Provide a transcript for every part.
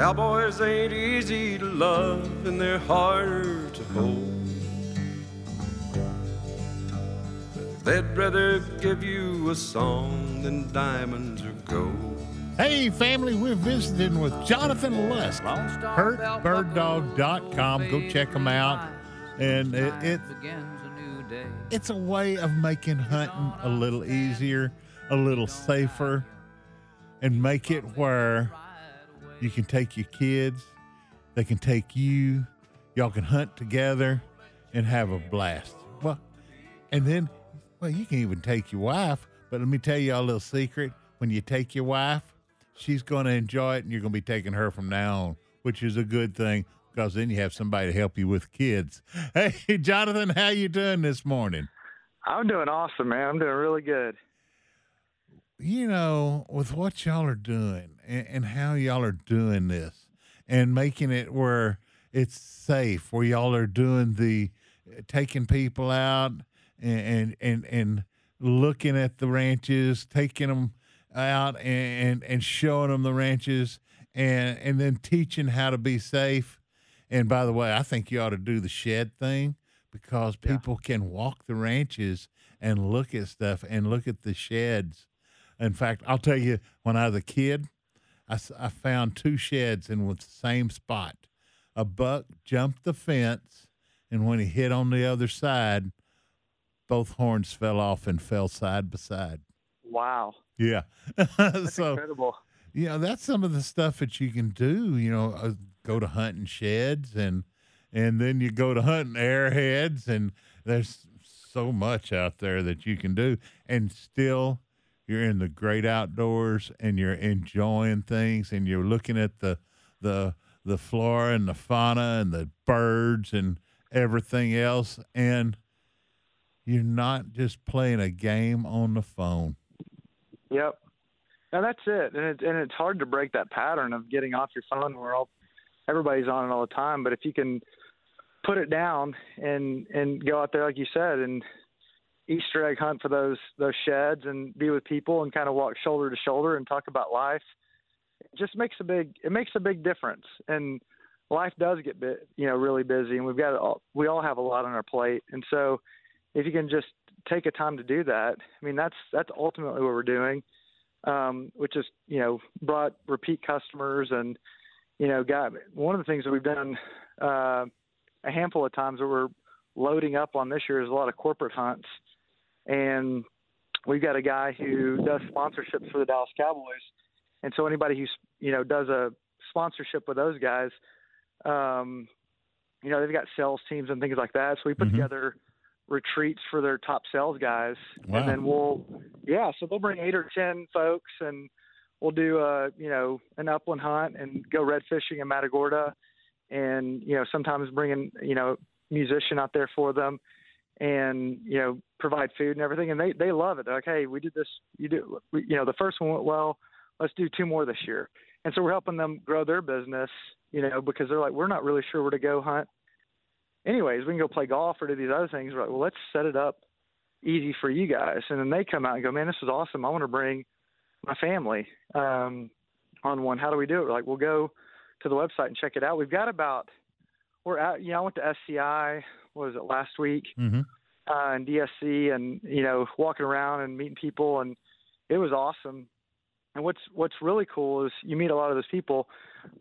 Cowboys ain't easy to love and they're harder to hold. They'd rather give you a song than diamonds or gold. Hey, family, we're visiting with Jonathan Lusk. HuntBirdDog.com. Go check them out. And it, it, it's a way of making hunting a little easier, a little safer, and make it where you can take your kids, they can take you, y'all can hunt together and have a blast. Well, and then, well, you can even take your wife. But let me tell you a little secret. When you take your wife, she's going to enjoy it and you're going to be taking her from now on, which is a good thing because then you have somebody to help you with kids. Hey, Jonathan, how you doing this morning? I'm doing awesome, man. I'm doing really good. You know, with what y'all are doing and, and how y'all are doing this and making it where it's safe, where y'all are doing the eh, taking people out and and and, and looking at the ranches, taking them out and and showing them the ranches and and then teaching how to be safe. And by the way, I think you ought to do the shed thing because people can walk the ranches and look at stuff and look at the sheds. In fact, I'll tell you, when I was a kid, I, I found two sheds in the same spot. A buck jumped the fence, and when he hit on the other side, both horns fell off and fell side by side. Wow. Yeah. So, incredible. you know, that's some of the stuff that you can do. You know, uh, go to hunting sheds and and then you go to hunting airheads, and there's so much out there that you can do, and still you're in the great outdoors and you're enjoying things, and you're looking at the the the flora and the fauna and the birds and everything else, and you're not just playing a game on the phone. Yep. Now that's it, and it, and it's hard to break that pattern of getting off your phone where all everybody's on it all the time. But if you can put it down and and go out there like you said and Easter egg hunt for those those sheds and be with people and kind of walk shoulder to shoulder and talk about life, it just makes a big it makes a big difference. And life does get bit you know really busy, and we've got all, we all have a lot on our plate, and so if you can just take a time to do that, I mean that's that's ultimately what we're doing um, which is you know brought repeat customers and you know got one of the things that we've done uh, a handful of times that we're loading up on this year is a lot of corporate hunts and we've got a guy who does sponsorships for the Dallas Cowboys and so anybody who's you know does a sponsorship with those guys um, you know they've got sales teams and things like that so we put Mhm. together retreats for their top sales guys Wow. and then we'll yeah so they'll bring eight or ten folks and we'll do a you know an upland hunt and go red fishing in matagorda and you know sometimes bringing you know musician out there for them and you know provide food and everything and they they love it they're like hey we did this you do we, you know the first one went well let's do two more this year and so we're helping them grow their business you know because they're like we're not really sure where to go hunt anyways, we can go play golf or do these other things. We're like, well, let's set it up easy for you guys. And then they come out and go, man, this is awesome. I want to bring my family um, on one. How do we do it? We're like, we'll go to the website and check it out. We've got about, we're out, you know, I went to SCI, what was it, last week, Mm-hmm. uh, and DSC and, you know, walking around and meeting people. And it was awesome. And what's, what's really cool is you meet a lot of those people,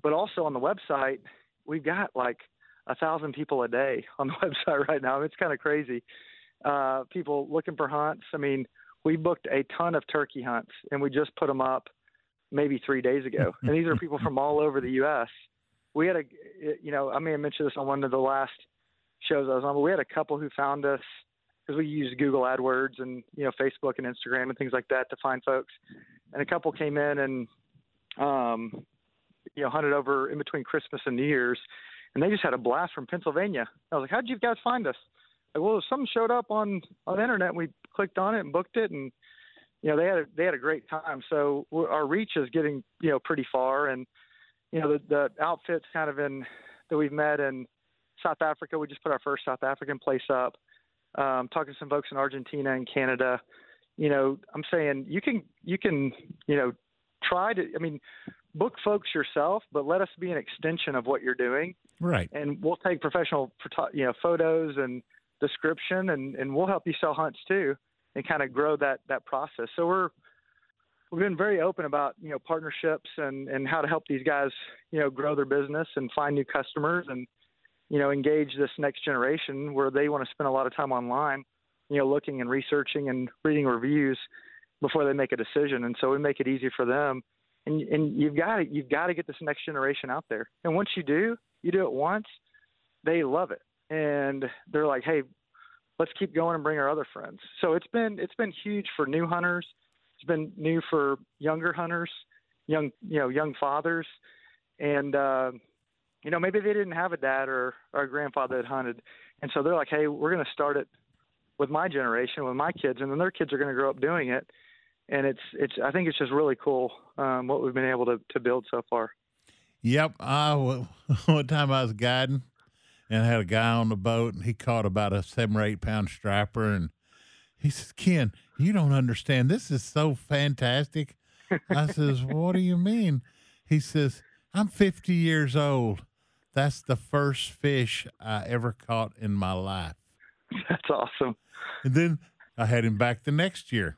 but also on the website, we've got like a thousand people a day on the website right now. It's kind of crazy. Uh, people looking for hunts. I mean, we booked a ton of turkey hunts, and we just put them up maybe three days ago. and these are people from all over the U.S. We had a, you know, I may have mentioned this on one of the last shows I was on, but we had a couple who found us because we use Google AdWords and you know Facebook and Instagram and things like that to find folks. And a couple came in and um, you know hunted over in between Christmas and New Year's, and they just had a blast from Pennsylvania. I was like, "How'd you guys find us?" Like, well, something showed up on on the internet. And we clicked on it and booked it, and you know they had a, they had a great time. So our reach is getting you know pretty far, and you know the the outfits kind of in that we've met in South Africa. We just put our first South African place up. Um, talking to some folks in Argentina and Canada. You know, I'm saying you can you can you know try to. I mean, book folks yourself, but let us be an extension of what you're doing. Right. And we'll take professional, you know, photos and description, and and we'll help you sell hunts too, and kind of grow that that process. So we're we've been very open about you know partnerships and and how to help these guys you know grow their business and find new customers and you know engage this next generation where they want to spend a lot of time online you know looking and researching and reading reviews before they make a decision. And so we make it easy for them. And and you've got to you've got to get this next generation out there. And once you do you do it once they love it. And they're like hey let's keep going and bring our other friends. So it's been it's been huge for new hunters. It's been new for younger hunters, young you know young fathers, and uh, you know maybe they didn't have a dad or, or a grandfather that hunted, and so they're like, hey, we're going to start it with my generation, with my kids, and then their kids are going to grow up doing it, and it's it's I think it's just really cool um, what we've been able to to build so far. Yep. I one time I was guiding and I had a guy on the boat and he caught about a seven or eight pound striper and he says, Ken, you don't understand. This is so fantastic. I says, What do you mean? He says, I'm 50 years old. That's the first fish I ever caught in my life. That's awesome. And then I had him back the next year.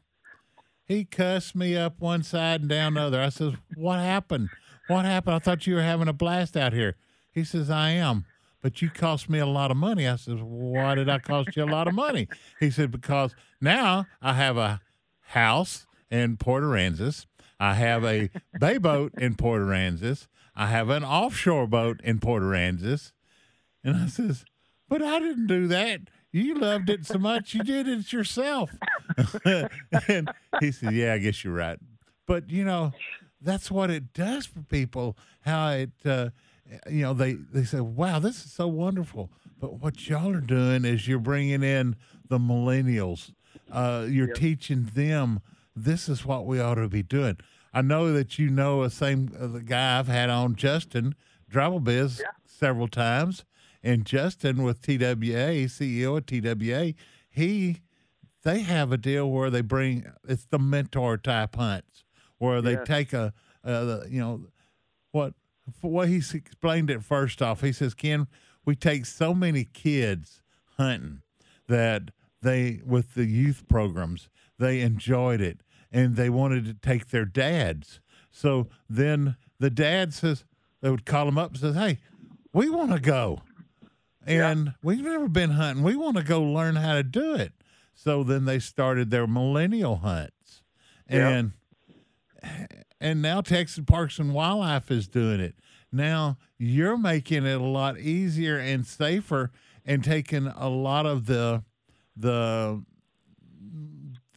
He cussed me up one side and down the other. I says, What happened? What happened? I thought you were having a blast out here. He says, I am but you cost me a lot of money. I says, why did I cost you a lot of money? He said, because now I have a house in Port Aransas. I have a bay boat in Port Aransas. I have an offshore boat in Port Aransas. And I says, but I didn't do that. You loved it so much, you did it yourself. and he said, yeah, I guess you're right. But, you know, that's what it does for people, how it, uh, you know, they, they say, wow, this is so wonderful. But what y'all are doing is you're bringing in the millennials. Uh, you're yep. teaching them this is what we ought to be doing. I know that you know the same uh, the guy I've had on, Justin Drabble yeah. several times, and Justin with TWA, CEO of TWA, he they have a deal where they bring it's the mentor type hunts where they yes. take a, a you know what what he explained it first off, he says, Ken, we take so many kids hunting that they, with the youth programs, they enjoyed it and they wanted to take their dads. So then the dad says, they would call him up and says, Hey, we want to go. And yeah. we've never been hunting. We want to go learn how to do it. So then they started their millennial hunts. And yeah and now Texas Parks and Wildlife is doing it. Now you're making it a lot easier and safer and taking a lot of the the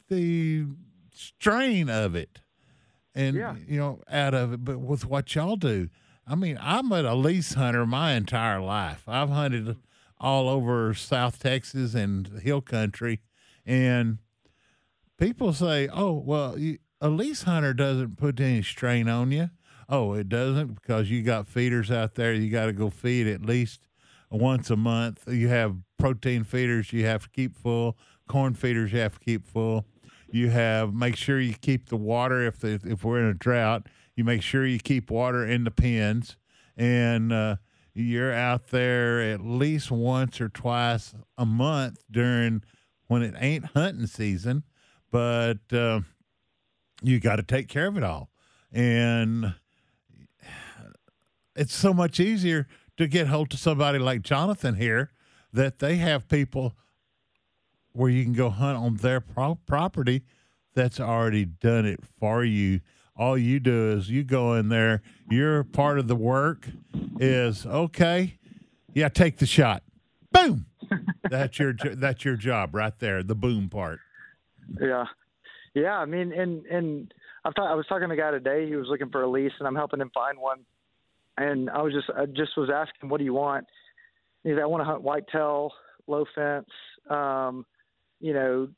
the strain of it and yeah. you know out of it but with what y'all do i mean i'm a lease hunter my entire life i've hunted all over south texas and hill country and people say oh well you, a lease hunter doesn't put any strain on you. Oh, it doesn't because you got feeders out there. You got to go feed at least once a month. You have protein feeders you have to keep full, corn feeders you have to keep full. You have make sure you keep the water if the, if we're in a drought. You make sure you keep water in the pens, and uh, you're out there at least once or twice a month during when it ain't hunting season. But uh, you got to take care of it all. And it's so much easier to get hold to somebody like Jonathan here that they have people where you can go hunt on their pro- property that's already done it for you. All you do is you go in there, your part of the work is okay, yeah, take the shot. Boom. that's your that's your job right there, the boom part. Yeah, yeah. I mean, and and I've I was talking to a guy today. He was looking for a lease, and I'm helping him find one. And I was just I just was asking, what do you want? He's I want to hunt whitetail, low fence. Um, you know,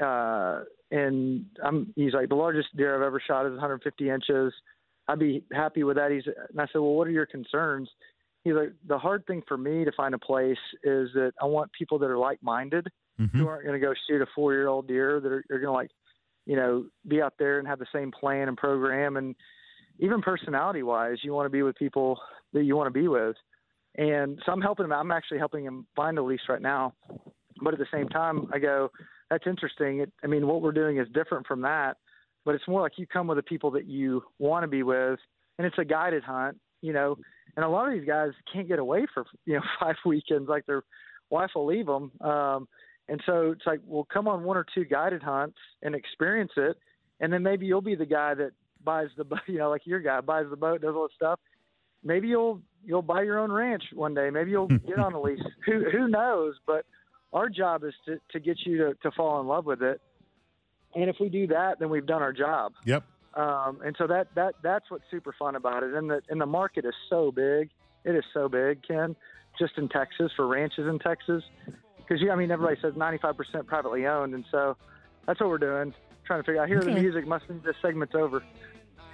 uh, and I'm he's like the largest deer I've ever shot is 150 inches. I'd be happy with that. He's and I said, well, what are your concerns? He's like, the hard thing for me to find a place is that I want people that are like-minded, Mm-hmm. who aren't going to go shoot a four-year-old deer. That are, are going to like, you know, be out there and have the same plan and program, and even personality-wise, you want to be with people that you want to be with. And so I'm helping him. I'm actually helping him find a lease right now. But at the same time, I go, that's interesting. It, I mean, what we're doing is different from that, but it's more like you come with the people that you want to be with, and it's a guided hunt, you know. And a lot of these guys can't get away for you know five weekends, like their wife will leave them. Um, and so it's like, well, come on one or two guided hunts and experience it, and then maybe you'll be the guy that buys the, bo- you know, like your guy buys the boat, does all the stuff. Maybe you'll you'll buy your own ranch one day. Maybe you'll get on a lease. Who who knows? But our job is to, to get you to, to fall in love with it. And if we do that, then we've done our job. Yep. Um, and so that, that that's what's super fun about it. And the and the market is so big. It is so big, Ken, just in Texas for ranches in Texas. Because you, I mean, everybody says 95% privately owned, and so that's what we're doing. Trying to figure out. I hear the music. Must mean this segment's over.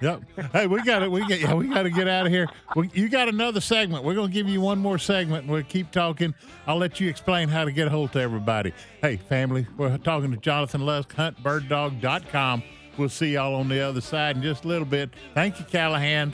Yep. Hey, we got it. We get. Yeah, we got to get out of here. We, you got another segment. We're gonna give you one more segment. We'll keep talking. I'll let you explain how to get a hold to everybody. Hey, family, we're talking to Jonathan Lusk, huntbirddog.com. We'll see y'all on the other side in just a little bit. Thank you, Callahans.